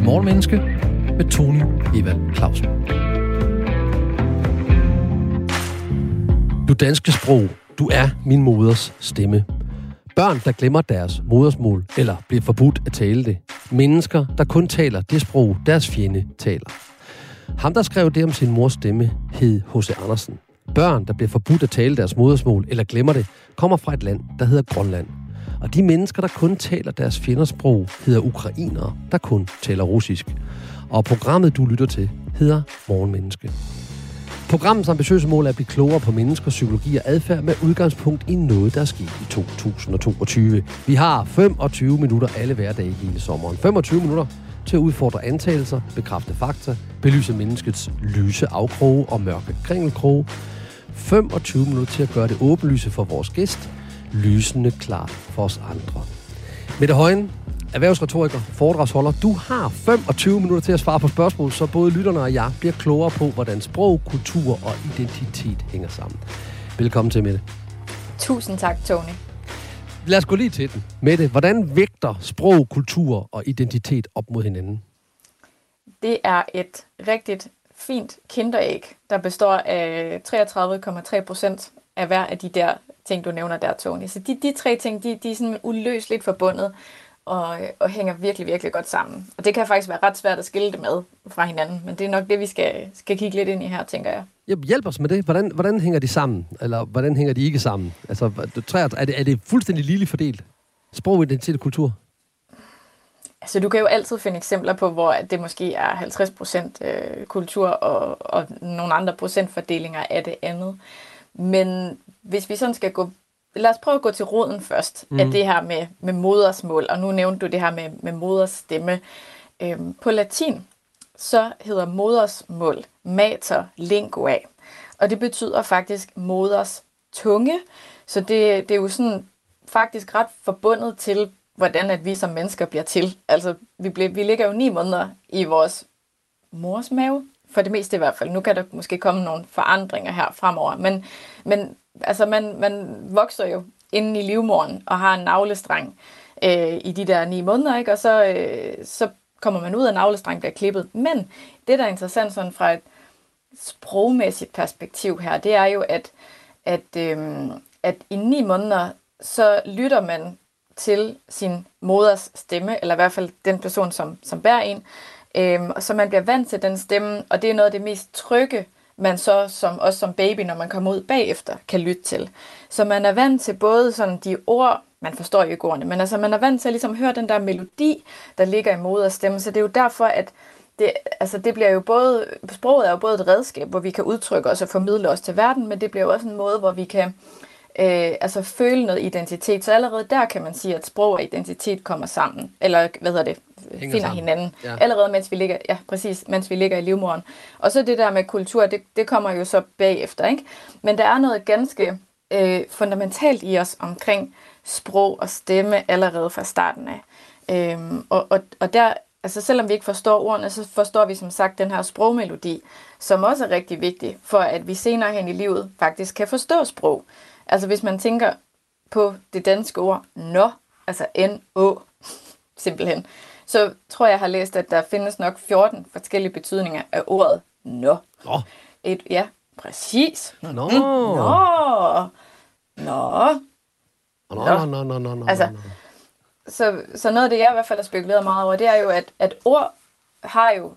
til Morgenmenneske med Tony Evald Clausen. Du danske sprog, du er min moders stemme. Børn, der glemmer deres modersmål eller bliver forbudt at tale det. Mennesker, der kun taler det sprog, deres fjende taler. Ham, der skrev det om sin mors stemme, hed H.C. Andersen. Børn, der bliver forbudt at tale deres modersmål eller glemmer det, kommer fra et land, der hedder Grønland. Og de mennesker, der kun taler deres fjendersprog, hedder ukrainere, der kun taler russisk. Og programmet, du lytter til, hedder Morgenmenneske. Programmets ambitiøse mål er at blive klogere på menneskers psykologi og adfærd med udgangspunkt i noget, der er sket i 2022. Vi har 25 minutter alle hverdage hele sommeren. 25 minutter til at udfordre antagelser, bekræfte fakta, belyse menneskets lyse afkroge og mørke kringelkroge. 25 minutter til at gøre det åbenlyse for vores gæst, lysende klart for os andre. Mette Højen, erhvervsretoriker, foredragsholder. Du har 25 minutter til at svare på spørgsmål, så både lytterne og jeg bliver klogere på, hvordan sprog, kultur og identitet hænger sammen. Velkommen til, Mette. Tusind tak, Tony. Lad os gå lige til den. Mette, hvordan vægter sprog, kultur og identitet op mod hinanden? Det er et rigtigt fint kinderæg, der består af 33,3 procent af hver af de der ting, du nævner der, Tony. Så de, de tre ting, de, de er sådan uløseligt forbundet og, og hænger virkelig, virkelig godt sammen. Og det kan faktisk være ret svært at skille det med fra hinanden, men det er nok det, vi skal, skal kigge lidt ind i her, tænker jeg. Hjælp os med det. Hvordan, hvordan hænger de sammen? Eller hvordan hænger de ikke sammen? Altså, er det, er det fuldstændig lille fordelt? Sprog, identitet og kultur? Altså, du kan jo altid finde eksempler på, hvor det måske er 50% øh, kultur og, og nogle andre procentfordelinger af det andet. Men hvis vi sådan skal gå lad os prøve at gå til roden først mm. af det her med, med modersmål, og nu nævnte du det her med, med moders stemme. Øhm, på latin, så hedder modersmål mater lingua, og det betyder faktisk moders tunge, så det, det er jo sådan faktisk ret forbundet til, hvordan at vi som mennesker bliver til. Altså, vi, bliver, vi ligger jo ni måneder i vores mors mave, for det meste i hvert fald. Nu kan der måske komme nogle forandringer her fremover, men, men altså man, man vokser jo inden i livmoren og har en navlestreng øh, i de der ni måneder, ikke? og så, øh, så kommer man ud af navlestrengen bliver klippet. Men det, der er interessant sådan fra et sprogmæssigt perspektiv her, det er jo, at, at, øh, at i ni måneder, så lytter man til sin moders stemme, eller i hvert fald den person, som, som bærer en, øh, så man bliver vant til den stemme, og det er noget af det mest trygge, man så som, også som baby, når man kommer ud bagefter, kan lytte til. Så man er vant til både sådan de ord, man forstår jo ikke ordene, men altså man er vant til at ligesom høre den der melodi, der ligger i moders stemme. Så det er jo derfor, at det, altså det bliver jo både, sproget er jo både et redskab, hvor vi kan udtrykke os og formidle os til verden, men det bliver jo også en måde, hvor vi kan øh, altså føle noget identitet. Så allerede der kan man sige, at sprog og identitet kommer sammen. Eller hvad hedder det? Hænger finder sammen. hinanden. Ja. Allerede mens vi ligger, ja, præcis, mens vi ligger i livmoren. Og så det der med kultur, det, det kommer jo så bagefter, ikke? Men der er noget ganske øh, fundamentalt i os omkring sprog og stemme allerede fra starten af. Øhm, og, og, og der, altså selvom vi ikke forstår ordene, så forstår vi som sagt den her sprogmelodi, som også er rigtig vigtig for, at vi senere hen i livet faktisk kan forstå sprog. Altså hvis man tænker på det danske ord nå, altså N-Å, simpelthen, så tror jeg, jeg har læst, at der findes nok 14 forskellige betydninger af ordet nå. Nå. Et, ja, præcis. Nå. Nå. Nå. Nå. Nå, nå, nå, nå, nå, altså, så, så noget af det, jeg i hvert fald har spekuleret meget over, det er jo, at, at ord har jo,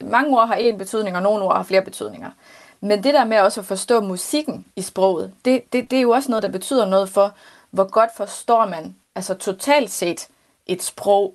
mange ord har én betydning, og nogle ord har flere betydninger. Men det der med også at forstå musikken i sproget, det, det, det er jo også noget, der betyder noget for, hvor godt forstår man, altså totalt set, et sprog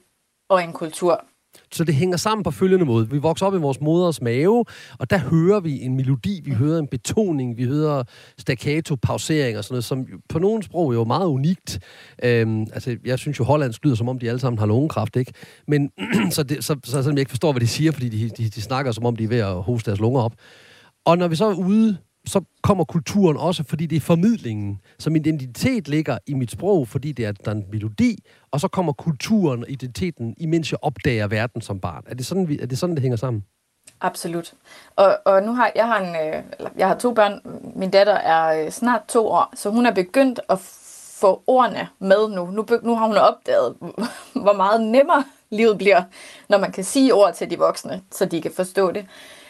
og en kultur. Så det hænger sammen på følgende måde. Vi vokser op i vores moders mave, og der hører vi en melodi, vi hører en betoning, vi hører staccato, pausering og sådan noget, som på nogle sprog er jo meget unikt. Øhm, altså, jeg synes jo, hollandsk lyder, som om de alle sammen har lungekraft, ikke? Men så, det, så, så, så jeg ikke forstår, hvad de siger, fordi de, de, de snakker, som om de er ved at hoste deres lunger op. Og når vi så er ude, så kommer kulturen også, fordi det er formidlingen. Så min identitet ligger i mit sprog, fordi det er, der er en melodi, og så kommer kulturen og identiteten, imens jeg opdager verden som barn. Er det sådan, vi, er det, sådan, det hænger sammen? Absolut. Og, og nu har jeg har en, øh, eller, jeg har to børn. Min datter er øh, snart to år, så hun er begyndt at få ordene med nu. Nu, nu har hun opdaget, hvor meget nemmere livet bliver, når man kan sige ord til de voksne, så de kan forstå det.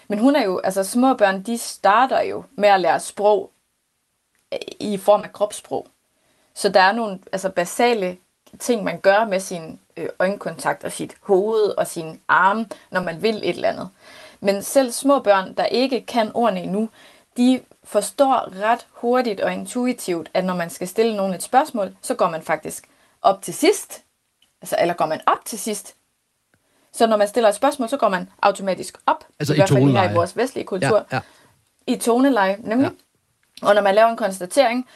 Men hun er jo, altså små børn, de starter jo med at lære sprog øh, i form af kropssprog. Så der er nogle altså basale ting, man gør med sin øh, øjenkontakt og sit hoved og sin arme, når man vil et eller andet. Men selv små børn, der ikke kan ordene endnu, de forstår ret hurtigt og intuitivt, at når man skal stille nogen et spørgsmål, så går man faktisk op til sidst. Altså, eller går man op til sidst. Så når man stiller et spørgsmål, så går man automatisk op. Altså i, i hvert fald her i vores vestlige kultur. Ja, ja. I toneleje, nemlig. Ja. Og når man laver en konstatering,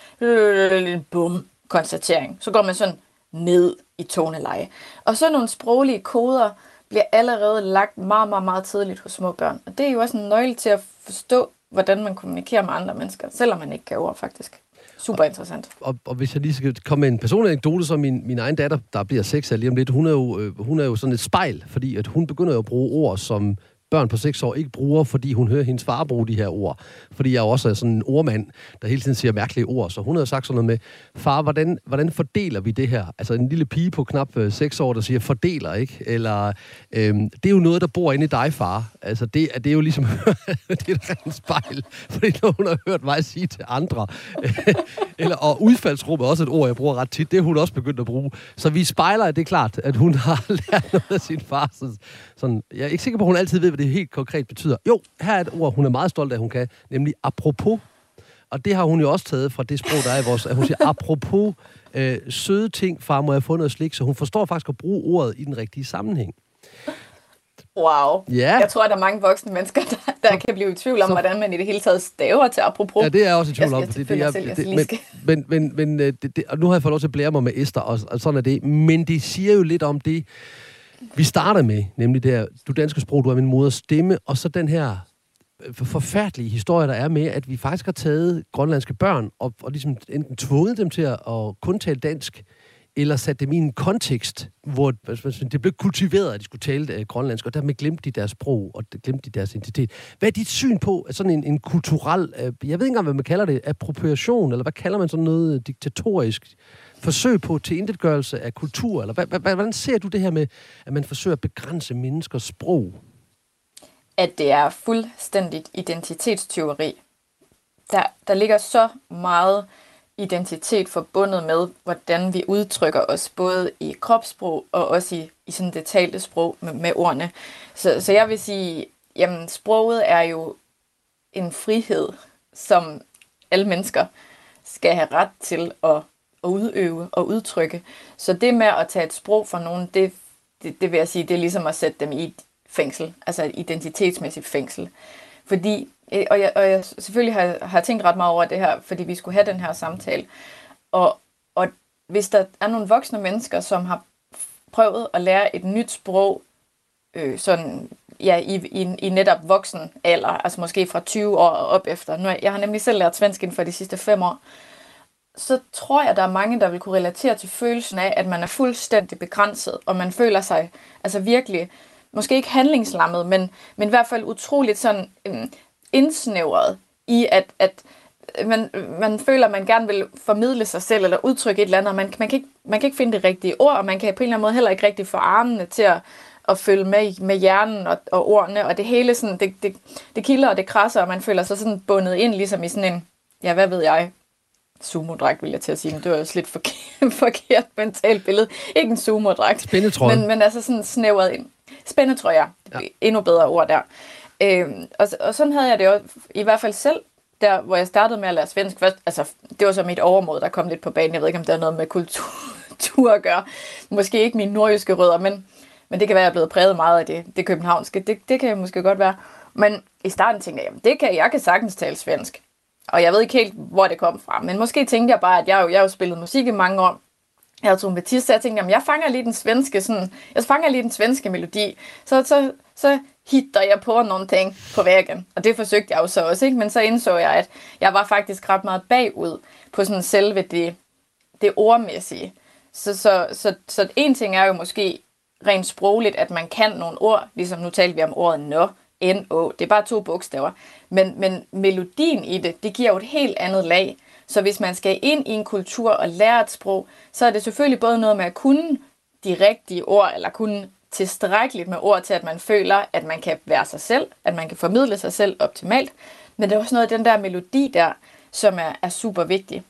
bum, konstatering, så går man sådan ned i toneleje. Og så nogle sproglige koder bliver allerede lagt meget, meget, meget tidligt hos små børn. Og det er jo også en nøgle til at forstå, hvordan man kommunikerer med andre mennesker, selvom man ikke kan ord, faktisk. Super interessant. og, og hvis jeg lige skal komme med en personlig anekdote, så min, min egen datter, der bliver seks lige om lidt, hun er, jo, øh, hun er jo sådan et spejl, fordi at hun begynder jo at bruge ord, som børn på 6 år ikke bruger, fordi hun hører hendes far bruge de her ord. Fordi jeg også er sådan en ordmand, der hele tiden siger mærkelige ord. Så hun har sagt sådan noget med, far, hvordan, hvordan fordeler vi det her? Altså en lille pige på knap øh, 6 år, der siger fordeler, ikke? Eller, øhm, det er jo noget, der bor inde i dig, far. Altså det, det er jo ligesom, det er et rent spejl. Fordi når hun har hørt mig sige til andre, eller, og udfaldsrum er også et ord, jeg bruger ret tit, det er hun også begyndt at bruge. Så vi spejler, det er klart, at hun har lært noget af sin far. Så, sådan, jeg er ikke sikker på, at hun altid ved, hvad det helt konkret betyder. Jo, her er et ord, hun er meget stolt af, hun kan, nemlig apropos. Og det har hun jo også taget fra det sprog, der er i vores... At hun siger, apropos øh, søde ting, far, må jeg få noget slik? Så hun forstår faktisk at bruge ordet i den rigtige sammenhæng. Wow. Ja. Jeg tror, at der er mange voksne mennesker, der, der kan blive i tvivl om, så- hvordan man i det hele taget staver til apropos. Ja, det er jeg også i tvivl Jeg om. fordi det, det, selv, er, jeg det, men, men, men, men øh, det, det, og nu har jeg fået lov til at blære mig med Esther, og, og sådan er det. Men det siger jo lidt om det, vi starter med, nemlig det her, du danske sprog, du er min moders stemme, og så den her øh, forfærdelige historie, der er med, at vi faktisk har taget grønlandske børn og, og ligesom enten tvunget dem til at, at kun tale dansk, eller sat dem i en kontekst, hvor det blev kultiveret, at de skulle tale øh, grønlandsk, og dermed glemte de deres sprog, og de- glemte de deres identitet. Hvad er dit syn på sådan en, en kulturel, øh, jeg ved ikke engang, hvad man kalder det, appropriation, eller hvad kalder man sådan noget øh, diktatorisk forsøg på tilintetgørelse af kultur, eller hvad, hvad, hvordan ser du det her med, at man forsøger at begrænse menneskers sprog? at det er fuldstændigt identitetstyveri. Der, der ligger så meget identitet forbundet med, hvordan vi udtrykker os, både i kropssprog og også i, i sådan det talte sprog med, med ordene. Så, så jeg vil sige, jamen sproget er jo en frihed, som alle mennesker skal have ret til at, at udøve og udtrykke. Så det med at tage et sprog fra nogen, det, det, det vil jeg sige, det er ligesom at sætte dem i et fængsel, altså et identitetsmæssigt fængsel. Fordi, øh, og jeg, og jeg selvfølgelig har, har tænkt ret meget over det her, fordi vi skulle have den her samtale. Og, og hvis der er nogle voksne mennesker, som har prøvet at lære et nyt sprog, øh, sådan, ja, i, i, i netop voksen alder, altså måske fra 20 år og op efter. Nu, jeg har nemlig selv lært svensk inden for de sidste fem år. Så tror jeg, der er mange, der vil kunne relatere til følelsen af, at man er fuldstændig begrænset, og man føler sig altså virkelig, måske ikke handlingslammet, men, men i hvert fald utroligt sådan øhm, indsnævret i, at, at man, man føler, at man gerne vil formidle sig selv eller udtrykke et eller andet, og man, man, kan ikke, man kan ikke finde det rigtige ord, og man kan på en eller anden måde heller ikke rigtig få armene til at, at følge med, med hjernen og, og ordene, og det hele sådan, det, det, det kilder og det krasser, og man føler sig sådan bundet ind, ligesom i sådan en, ja, hvad ved jeg, sumodragt, vil jeg til at sige, men det var også lidt forkert, forkert mentalt billede. Ikke en sumodragt, Spændetrøje. men, men altså sådan snævret ind. Spændetrøjer, det ja. endnu bedre ord der. Øhm, og, og sådan havde jeg det også, i hvert fald selv, der hvor jeg startede med at lære svensk først. Altså, det var så mit overmod, der kom lidt på banen. Jeg ved ikke, om det har noget med kultur at gøre. Måske ikke mine nordjyske rødder, men, men det kan være, at jeg er blevet præget meget af det, det københavnske. Det, det kan måske godt være. Men i starten tænkte jeg, jamen, det kan, jeg kan sagtens tale svensk. Og jeg ved ikke helt, hvor det kom fra. Men måske tænkte jeg bare, at jeg, jo- jeg har jo spillet musik i mange år. Jeg havde trompetist, så jeg tænkte, jamen, jeg fanger lige den svenske, sådan, jeg fanger lige den svenske melodi. Så, så, så hitter jeg på någonting på væggen. Og det forsøgte jeg jo så også, ikke? Men så indså jeg, at jeg var faktisk ret meget bagud på sådan selve det, det ordmæssige. Så, så, så, så en ting er jo måske rent sprogligt, at man kan nogle ord, ligesom nu talte vi om ordet nå, N-Å, det er bare to bogstaver. Men, men melodien i det, det giver jo et helt andet lag. Så hvis man skal ind i en kultur og lære et sprog, så er det selvfølgelig både noget med at kunne de rigtige ord, eller kun tilstrækkeligt med ord til, at man føler, at man kan være sig selv, at man kan formidle sig selv optimalt. Men det er også noget af den der melodi der, som er, er super vigtig.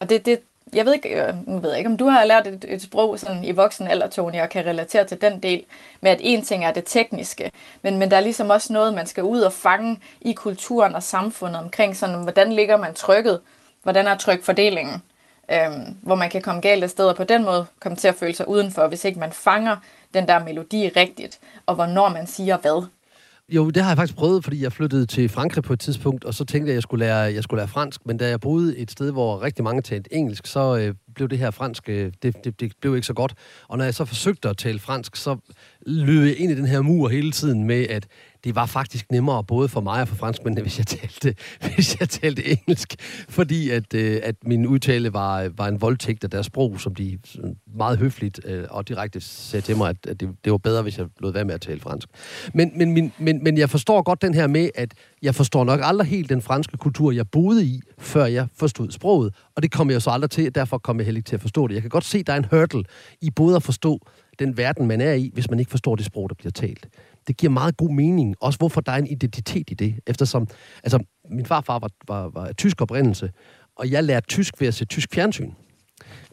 Og det, det, jeg ved ikke, jeg nu ved jeg ikke, om du har lært et, et sprog sådan i voksen alder, Tony, og kan relatere til den del med, at en ting er det tekniske, men, men der er ligesom også noget, man skal ud og fange i kulturen og samfundet omkring, sådan, hvordan ligger man trykket, hvordan er trykfordelingen, øhm, hvor man kan komme galt af sted, og på den måde komme til at føle sig udenfor, hvis ikke man fanger den der melodi rigtigt, og hvornår man siger hvad. Jo, det har jeg faktisk prøvet, fordi jeg flyttede til Frankrig på et tidspunkt, og så tænkte jeg, at jeg skulle lære, jeg skulle lære fransk. Men da jeg boede et sted, hvor rigtig mange talte engelsk, så øh, blev det her fransk, øh, det, det, det blev ikke så godt. Og når jeg så forsøgte at tale fransk, så løb jeg ind i den her mur hele tiden med, at det var faktisk nemmere både for mig og for franskmændene, hvis jeg talte, hvis jeg talte engelsk, fordi at, øh, at min udtale var, var en voldtægt af deres sprog, som de meget høfligt øh, og direkte sagde til mig, at, at det, det var bedre, hvis jeg lod være med at tale fransk. Men, men, men, men, men jeg forstår godt den her med, at jeg forstår nok aldrig helt den franske kultur, jeg boede i, før jeg forstod sproget, og det kom jeg så aldrig til, derfor kom jeg heller ikke til at forstå det. Jeg kan godt se, at der er en hurdle i både at forstå den verden, man er i, hvis man ikke forstår det sprog, der bliver talt det giver meget god mening. Også hvorfor der er en identitet i det. Eftersom, altså, min farfar var, var, var af tysk oprindelse, og jeg lærte tysk ved at se tysk fjernsyn.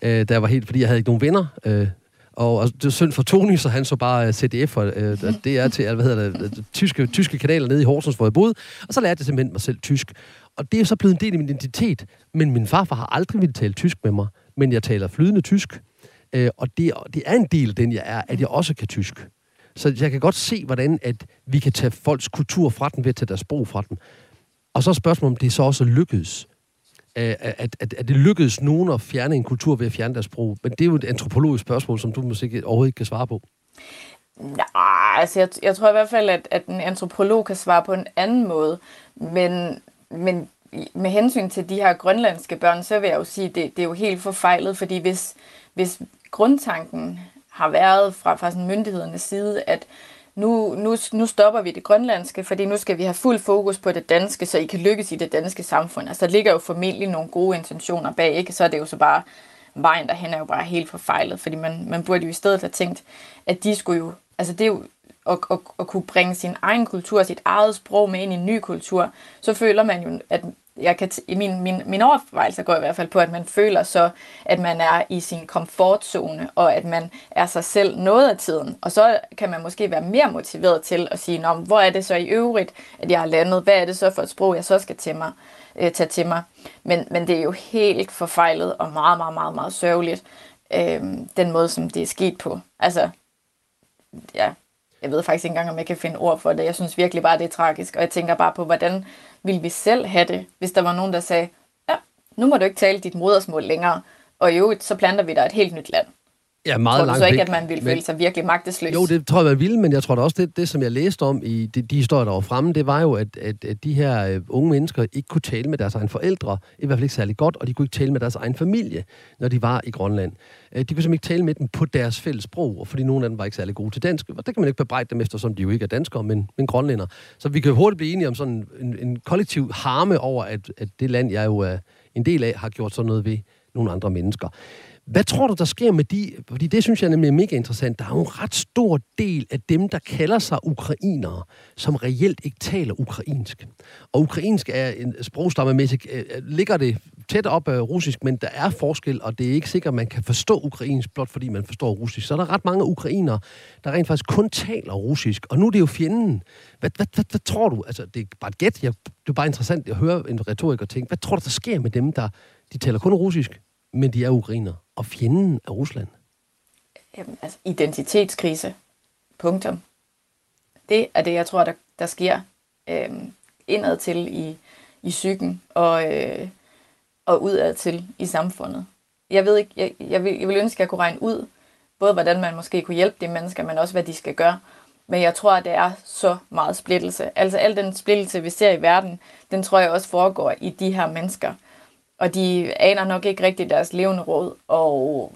Øh, der var helt, fordi jeg havde ikke nogen venner. Øh, og, og det er synd for Tony, så han så bare CDF, og uh, det er til, hvad hedder det, tyske, tyske kanaler nede i Horsens, hvor jeg boede. Og så lærte jeg simpelthen mig selv tysk. Og det er så blevet en del af min identitet. Men min farfar har aldrig ville tale tysk med mig, men jeg taler flydende tysk. Uh, og det, det er en del den, jeg er, at jeg også kan tysk. Så jeg kan godt se, hvordan at vi kan tage folks kultur fra den ved at tage deres sprog fra den. Og så er spørgsmålet, om det så også lykkedes. At, at, at, at det lykkedes nogen at fjerne en kultur ved at fjerne deres sprog. Men det er jo et antropologisk spørgsmål, som du måske overhovedet ikke kan svare på. Nej, altså jeg, jeg tror i hvert fald, at, at en antropolog kan svare på en anden måde. Men, men med hensyn til de her grønlandske børn, så vil jeg jo sige, at det, det er jo helt forfejlet, fordi hvis, hvis grundtanken har været fra, fra sådan myndighedernes side, at nu, nu, nu stopper vi det grønlandske, fordi nu skal vi have fuld fokus på det danske, så I kan lykkes i det danske samfund. Altså, der ligger jo formentlig nogle gode intentioner bag, ikke? Så er det jo så bare, vejen derhen er jo bare helt forfejlet, fordi man, man burde jo i stedet have tænkt, at de skulle jo, altså det er jo at, at, at kunne bringe sin egen kultur, sit eget sprog med ind i en ny kultur, så føler man jo, at jeg kan t- min, min, min overvejelse går i hvert fald på, at man føler så, at man er i sin komfortzone, og at man er sig selv noget af tiden. Og så kan man måske være mere motiveret til at sige, Nå, hvor er det så i øvrigt, at jeg har landet? Hvad er det så for et sprog, jeg så skal til mig, øh, tage til mig? Men, men det er jo helt forfejlet og meget, meget, meget, meget sørgeligt, øh, den måde, som det er sket på. Altså, ja, jeg ved faktisk ikke engang, om jeg kan finde ord for det. Jeg synes virkelig bare, det er tragisk. Og jeg tænker bare på, hvordan ville vi selv have det, hvis der var nogen, der sagde, ja, nu må du ikke tale dit modersmål længere, og i øvrigt, så planter vi dig et helt nyt land. Ja, meget tror du så ikke, at man ville men, føle sig virkelig magtesløs? Jo, det tror jeg, man ville, men jeg tror da også, det, det som jeg læste om i de, de historier, der var fremme, det var jo, at, at, at de her uh, unge mennesker ikke kunne tale med deres egne forældre, i hvert fald ikke særlig godt, og de kunne ikke tale med deres egen familie, når de var i Grønland. Uh, de kunne simpelthen ikke tale med dem på deres fælles sprog, og fordi nogle af dem var ikke særlig gode til dansk, og det kan man ikke bebrejde dem efter, som de jo ikke er danskere, men, men grønlænder. Så vi kan jo hurtigt blive enige om sådan en, en kollektiv harme over, at, at det land, jeg jo er en del af, har gjort sådan noget ved nogle andre mennesker. Hvad tror du, der sker med de... Fordi det synes jeg nemlig er mega interessant. Der er jo en ret stor del af dem, der kalder sig ukrainere, som reelt ikke taler ukrainsk. Og ukrainsk er en sprogstammemæssigt... Øh, øh, ligger det tæt op af russisk, men der er forskel, og det er ikke sikkert, at man kan forstå ukrainsk, blot fordi man forstår russisk. Så er der ret mange ukrainere, der rent faktisk kun taler russisk. Og nu er det jo fjenden. Hvad, hvad, hvad, hvad tror du? Altså, det er bare et gæt. Jeg, det er bare interessant at høre en retoriker tænke. Hvad tror du, der sker med dem, der de taler kun russisk, men de er ukrainer? og fjenden er Rusland? Jamen, altså, identitetskrise. Punktum. Det er det, jeg tror, der, der sker øh, indad til i, i psyken og, øh, og udad til i samfundet. Jeg ved ikke, jeg, jeg, vil, jeg vil ønske, at jeg kunne regne ud, både hvordan man måske kunne hjælpe de mennesker, men også hvad de skal gøre. Men jeg tror, at det er så meget splittelse. Altså al den splittelse, vi ser i verden, den tror jeg også foregår i de her mennesker og de aner nok ikke rigtig deres levende råd, og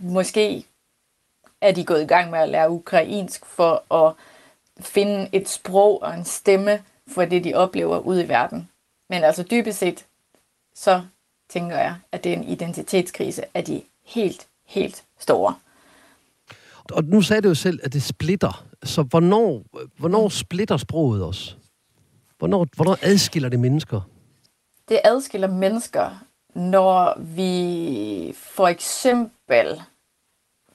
måske er de gået i gang med at lære ukrainsk for at finde et sprog og en stemme for det, de oplever ude i verden. Men altså dybest set, så tænker jeg, at det er en identitetskrise af de helt, helt store. Og nu sagde du jo selv, at det splitter. Så hvornår, hvornår splitter sproget os? Hvornår, hvornår adskiller det mennesker? Det adskiller mennesker, når vi for eksempel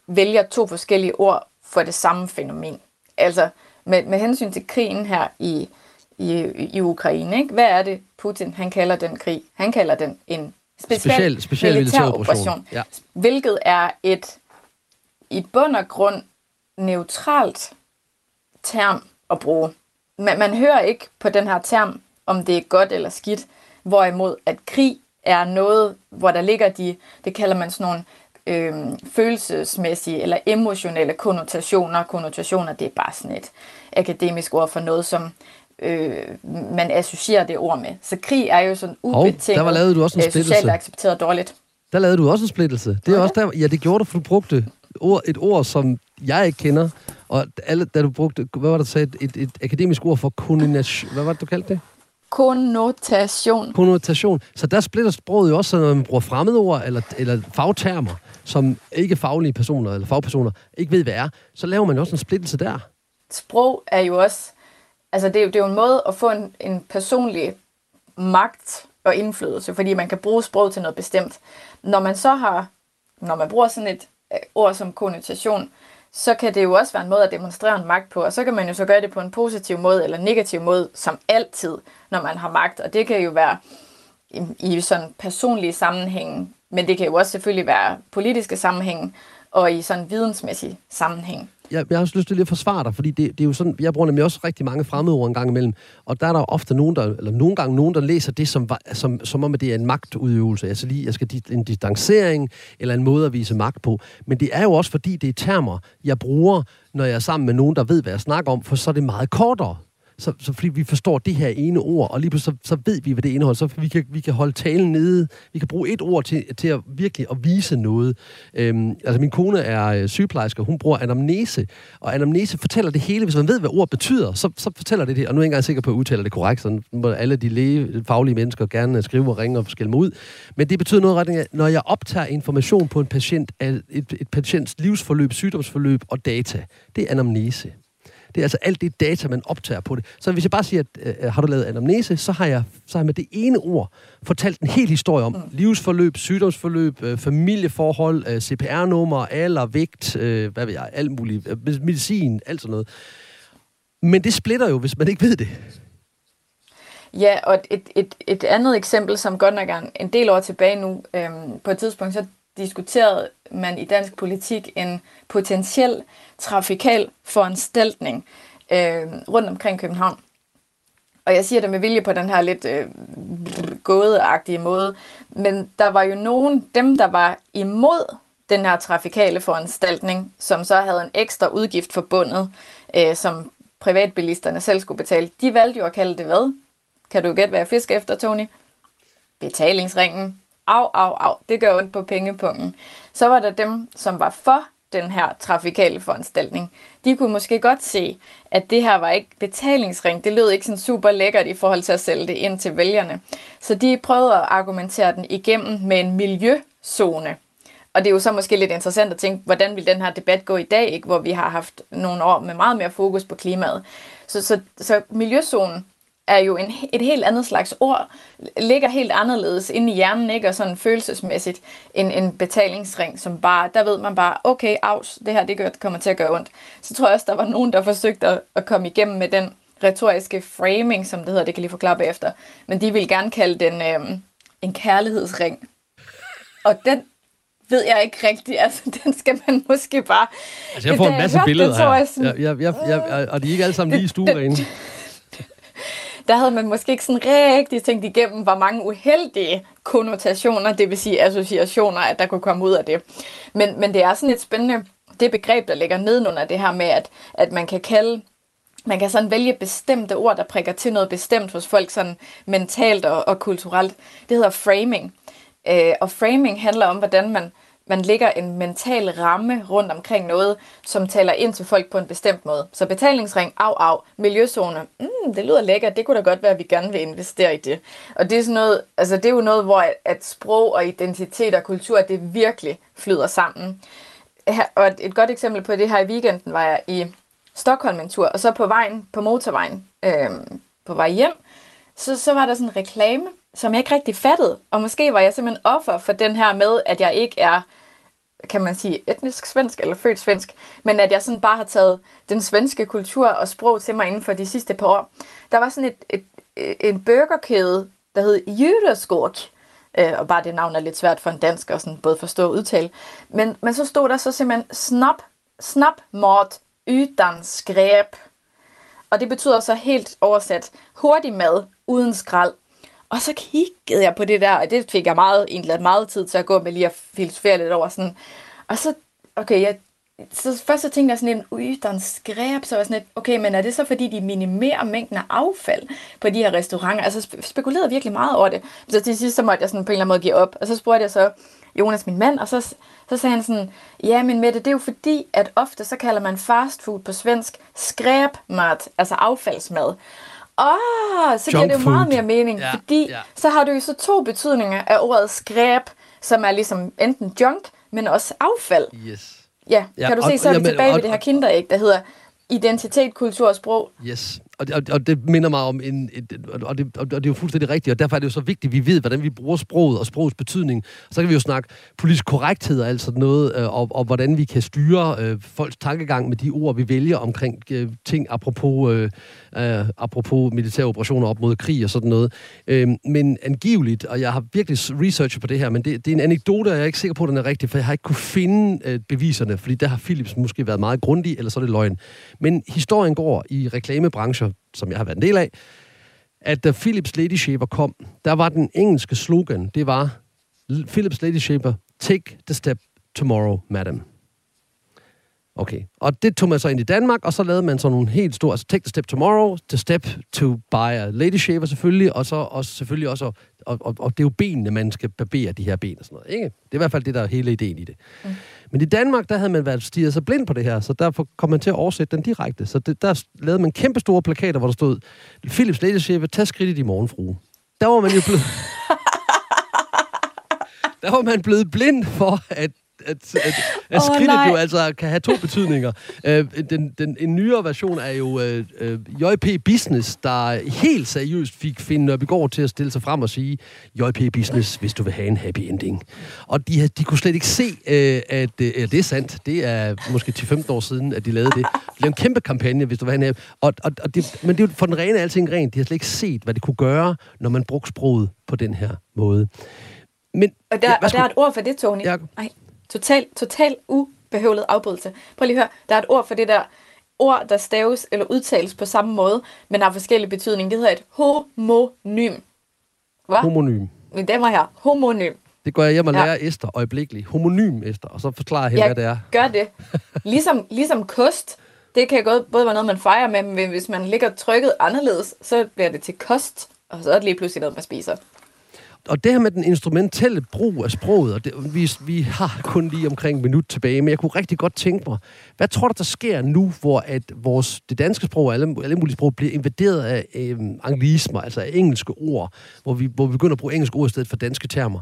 vælger to forskellige ord for det samme fænomen. Altså med, med hensyn til krigen her i, i, i Ukraine, ikke? hvad er det Putin han kalder den krig? Han kalder den en speciel, speciel, speciel militær operation, ja. hvilket er et i bund og grund neutralt term at bruge. Man, man hører ikke på den her term, om det er godt eller skidt, hvorimod at krig er noget, hvor der ligger de, det kalder man sådan nogle øh, følelsesmæssige eller emotionelle konnotationer. Konnotationer, det er bare sådan et akademisk ord for noget, som øh, man associerer det ord med. Så krig er jo sådan ubetinget, oh, der var lavet du også en øh, socialt accepteret dårligt. Der lavede du også en splittelse. Det er okay. også der, ja, det gjorde du, for du brugte ord, et ord, som jeg ikke kender, og alle, da du brugte, hvad var det, du sagde, et, et, et akademisk ord for konnotation, hvad var det, du kaldte det? Konnotation. Konnotation. Så der splitter sproget jo også, når man bruger fremmedord eller, eller fagtermer, som ikke faglige personer eller fagpersoner ikke ved, hvad er. Så laver man jo også en splittelse der. Sprog er jo også, altså det er jo, det er jo en måde at få en, en personlig magt og indflydelse, fordi man kan bruge sprog til noget bestemt. Når man så har, når man bruger sådan et øh, ord som konnotation, så kan det jo også være en måde at demonstrere en magt på, og så kan man jo så gøre det på en positiv måde eller negativ måde, som altid, når man har magt, og det kan jo være i, i sådan personlige sammenhænge, men det kan jo også selvfølgelig være politiske sammenhænge og i sådan vidensmæssige sammenhæng jeg, jeg har også lyst til lige at forsvare dig, fordi det, det er jo sådan, jeg bruger nemlig også rigtig mange fremmedord en gang imellem, og der er der ofte nogen, der, eller nogle gange nogen, der læser det som, som, som om, at det er en magtudøvelse. Altså lige, jeg skal en distancering, eller en måde at vise magt på. Men det er jo også, fordi det er termer, jeg bruger, når jeg er sammen med nogen, der ved, hvad jeg snakker om, for så er det meget kortere så, så fordi vi forstår det her ene ord, og lige pludselig så, så ved vi, hvad det indeholder, så vi kan, vi kan holde talen nede. Vi kan bruge et ord til, til at virkelig at vise noget. Øhm, altså min kone er øh, sygeplejerske, hun bruger anamnese, og anamnese fortæller det hele. Hvis man ved, hvad ord betyder, så, så fortæller det det. Og nu er jeg ikke engang sikker på, at udtaler det korrekt, så må alle de læge, faglige mennesker gerne skrive og ringe og skælde mig ud. Men det betyder noget retning af, når jeg optager information på en patient, et, et patients livsforløb, sygdomsforløb og data, det er anamnese. Det er altså alt det data, man optager på det. Så hvis jeg bare siger, at øh, har du lavet anamnese, så har, jeg, så har jeg med det ene ord fortalt en hel historie om mm. livsforløb, sygdomsforløb, øh, familieforhold, øh, CPR-nummer, alder, vægt, øh, hvad ved jeg, alt muligt, øh, medicin, alt sådan noget. Men det splitter jo, hvis man ikke ved det. Ja, og et, et, et andet eksempel, som godt nok er en del år tilbage nu, øhm, på et tidspunkt, så diskuterede man i dansk politik en potentiel trafikal foranstaltning øh, rundt omkring København. Og jeg siger det med vilje på den her lidt øh, gådeagtige måde. Men der var jo nogen, dem der var imod den her trafikale foranstaltning, som så havde en ekstra udgift forbundet, øh, som privatbilisterne selv skulle betale. De valgte jo at kalde det hvad? Kan du gætte, hvad jeg fisker efter, Tony? Betalingsringen. Au, au, au. Det gør ondt på pengepungen. Så var der dem, som var for den her trafikale foranstaltning. De kunne måske godt se, at det her var ikke betalingsring. Det lød ikke sådan super lækkert i forhold til at sælge det ind til vælgerne. Så de prøvede at argumentere den igennem med en miljøzone. Og det er jo så måske lidt interessant at tænke, hvordan vil den her debat gå i dag, ikke? hvor vi har haft nogle år med meget mere fokus på klimaet. Så, så, så miljøzonen er jo en, et helt andet slags ord, ligger helt anderledes inde i hjernen, ikke? og sådan følelsesmæssigt, en, en betalingsring, som bare, der ved man bare, okay, aus, det her det gør, kommer til at gøre ondt. Så tror jeg også, der var nogen, der forsøgte at, at komme igennem med den retoriske framing, som det hedder, det kan lige forklare bagefter, men de vil gerne kalde den øh, en kærlighedsring. Og den ved jeg ikke rigtigt. Altså, den skal man måske bare... Altså, jeg får en masse billeder det, her. Jeg, jeg, jeg, jeg, jeg, og de er ikke alle sammen lige stuerene der havde man måske ikke sådan rigtig tænkt igennem, hvor mange uheldige konnotationer, det vil sige associationer, at der kunne komme ud af det. Men, men det er sådan et spændende, det begreb, der ligger nedenunder det her med, at, at man kan kalde man kan sådan vælge bestemte ord, der prikker til noget bestemt hos folk sådan mentalt og, og kulturelt. Det hedder framing. Øh, og framing handler om, hvordan man man lægger en mental ramme rundt omkring noget, som taler ind til folk på en bestemt måde. Så betalingsring, af, af, miljøzone, mm, det lyder lækkert, det kunne da godt være, at vi gerne vil investere i det. Og det er, sådan noget, altså det er jo noget, hvor at sprog og identitet og kultur, det virkelig flyder sammen. og et, et godt eksempel på det her i weekenden var jeg i Stockholm en tur, og så på vejen, på motorvejen, øh, på vej hjem, så, så var der sådan en reklame, som jeg ikke rigtig fattede. Og måske var jeg simpelthen offer for den her med, at jeg ikke er, kan man sige, etnisk svensk eller født svensk, men at jeg sådan bare har taget den svenske kultur og sprog til mig inden for de sidste par år. Der var sådan et, et, en burgerkæde, der hed Jyderskog, øh, og bare det navn er lidt svært for en dansk at sådan både forstå og udtale. Men, men så stod der så simpelthen snap, snap mat uden skræb. Og det betyder så helt oversat hurtig mad uden skrald. Og så kiggede jeg på det der, og det fik jeg meget, egentlig meget tid til at gå med lige at filosofere lidt over sådan. Og så, okay, jeg, så først så tænkte jeg sådan en, ui, der er en skræb, så var sådan et, okay, men er det så fordi, de minimerer mængden af affald på de her restauranter? Altså, spekulerede virkelig meget over det. Så til sidst, så måtte jeg sådan på en eller anden måde give op. Og så spurgte jeg så Jonas, min mand, og så, så sagde han sådan, ja, men Mette, det er jo fordi, at ofte så kalder man fast food på svensk skræbmat, altså affaldsmad. Åh, oh, så giver det jo meget mere mening, ja, fordi ja. så har du jo så to betydninger af ordet skræb, som er ligesom enten junk, men også affald. Yes. Ja, kan ja, du se, så er vi tilbage og, ved det her kinderæg, der hedder identitet, kultur og sprog. Yes, og det, og, og det minder mig om en... Et, og, det, og det er jo fuldstændig rigtigt, og derfor er det jo så vigtigt, at vi ved, hvordan vi bruger sproget og sprogets betydning. Så kan vi jo snakke politisk korrekthed og alt sådan noget, øh, og, og hvordan vi kan styre øh, folks tankegang med de ord, vi vælger omkring øh, ting, apropos, øh, øh, apropos militære operationer op mod krig og sådan noget. Øh, men angiveligt, og jeg har virkelig researchet på det her, men det, det er en anekdote, og jeg er ikke sikker på, at den er rigtig, for jeg har ikke kunne finde øh, beviserne, fordi der har Philips måske været meget grundig, eller så er det løgn. Men historien går i reklamebrancher, som jeg har været en del af, at da Philips Lady Shaver kom, der var den engelske slogan, det var Philips Lady Shaver, take the step tomorrow, madam. Okay, og det tog man så ind i Danmark, og så lavede man sådan nogle helt store, altså take the step tomorrow, the step to buy a lady shaver selvfølgelig, og så og selvfølgelig også, og, og, og det er jo benene, man skal barbere de her ben og sådan noget, ikke? Det er i hvert fald det, der er hele ideen i det. Mm. Men i Danmark, der havde man været stiget så blind på det her, så derfor kom man til at oversætte den direkte. Så det, der lavede man kæmpe store plakater, hvor der stod, Philips Lady Shaver, tag skridt i din morgenfrue. Der var man jo blevet... der var man blevet blind for, at at, at, at oh, skridtet nej. jo altså kan have to betydninger. Uh, den, den, en nyere version er jo uh, uh, JP Business, der helt seriøst fik Finn går til at stille sig frem og sige, JP Business, hvis du vil have en happy ending. Og de, de kunne slet ikke se, uh, at uh, det er sandt. Det er måske 10-15 år siden, at de lavede det. De lavede en kæmpe kampagne, hvis du vil have en happy og, og, og det, Men det er jo for den rene alting rent. De har slet ikke set, hvad det kunne gøre, når man brugte sproget på den her måde. Men, og der, ja, og der er et ord for det, Tony. Ja. Ej. Total, total ubehøvlet afbrydelse. Prøv lige at høre, der er et ord for det der ord, der staves eller udtales på samme måde, men har forskellige betydning. Det hedder et homonym. Hvad? Homonym. Mine damer her, homonym. Det går jeg hjem og lærer ja. Esther øjeblikkeligt. Homonym Esther, og så forklarer jeg hende, hvad det er. gør det. Ligesom, ligesom kost, det kan godt både være noget, man fejrer med, men hvis man ligger trykket anderledes, så bliver det til kost, og så er det lige pludselig noget, man spiser og det her med den instrumentelle brug af sproget, og det, vi, vi har kun lige omkring en minut tilbage, men jeg kunne rigtig godt tænke mig, hvad tror du, der sker nu, hvor at vores, det danske sprog og alle, alle mulige sprog bliver invaderet af øh, anglismer, altså af engelske ord, hvor vi, hvor vi begynder at bruge engelske ord i stedet for danske termer.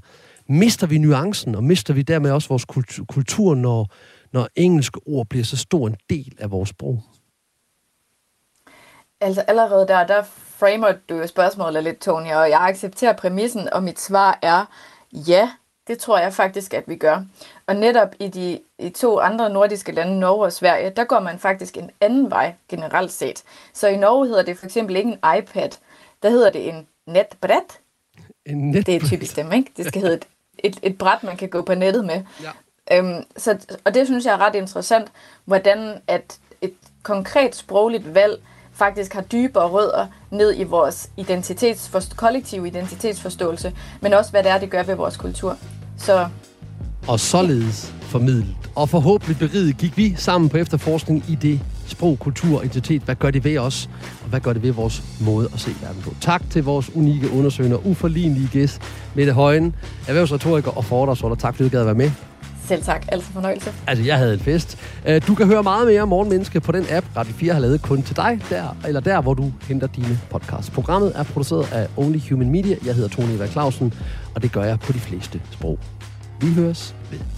Mister vi nuancen, og mister vi dermed også vores kultur, kultur når, når engelske ord bliver så stor en del af vores sprog? Altså allerede der, der framer du spørgsmålet lidt, Tony, og jeg accepterer præmissen, og mit svar er ja, det tror jeg faktisk, at vi gør. Og netop i de i to andre nordiske lande, Norge og Sverige, der går man faktisk en anden vej generelt set. Så i Norge hedder det for eksempel ikke en iPad, der hedder det en netbræt. En netbræt. Det er typisk dem, ikke? Det skal hedde et, et, et bræt, man kan gå på nettet med. Ja. Øhm, så, og det synes jeg er ret interessant, hvordan at et konkret sprogligt valg faktisk har dybere rødder ned i vores identitetsforst- kollektive identitetsforståelse, men også hvad det er, det gør ved vores kultur. Så og således formidlet. Og forhåbentlig beriget gik vi sammen på efterforskning i det sprog, kultur og identitet. Hvad gør det ved os, og hvad gør det ved vores måde at se verden på? Tak til vores unikke undersøgende og uforlignelige gæst, Mette Højen, erhvervsretoriker og foredragsholder. Tak fordi du gad at være med. Selv tak. Altså fornøjelse. Altså, jeg havde en fest. Øh, du kan høre meget mere om Morgenmenneske på den app, Radio 4 har lavet kun til dig, der, eller der, hvor du henter dine podcasts. Programmet er produceret af Only Human Media. Jeg hedder Tony Eva Clausen, og det gør jeg på de fleste sprog. Vi høres ved.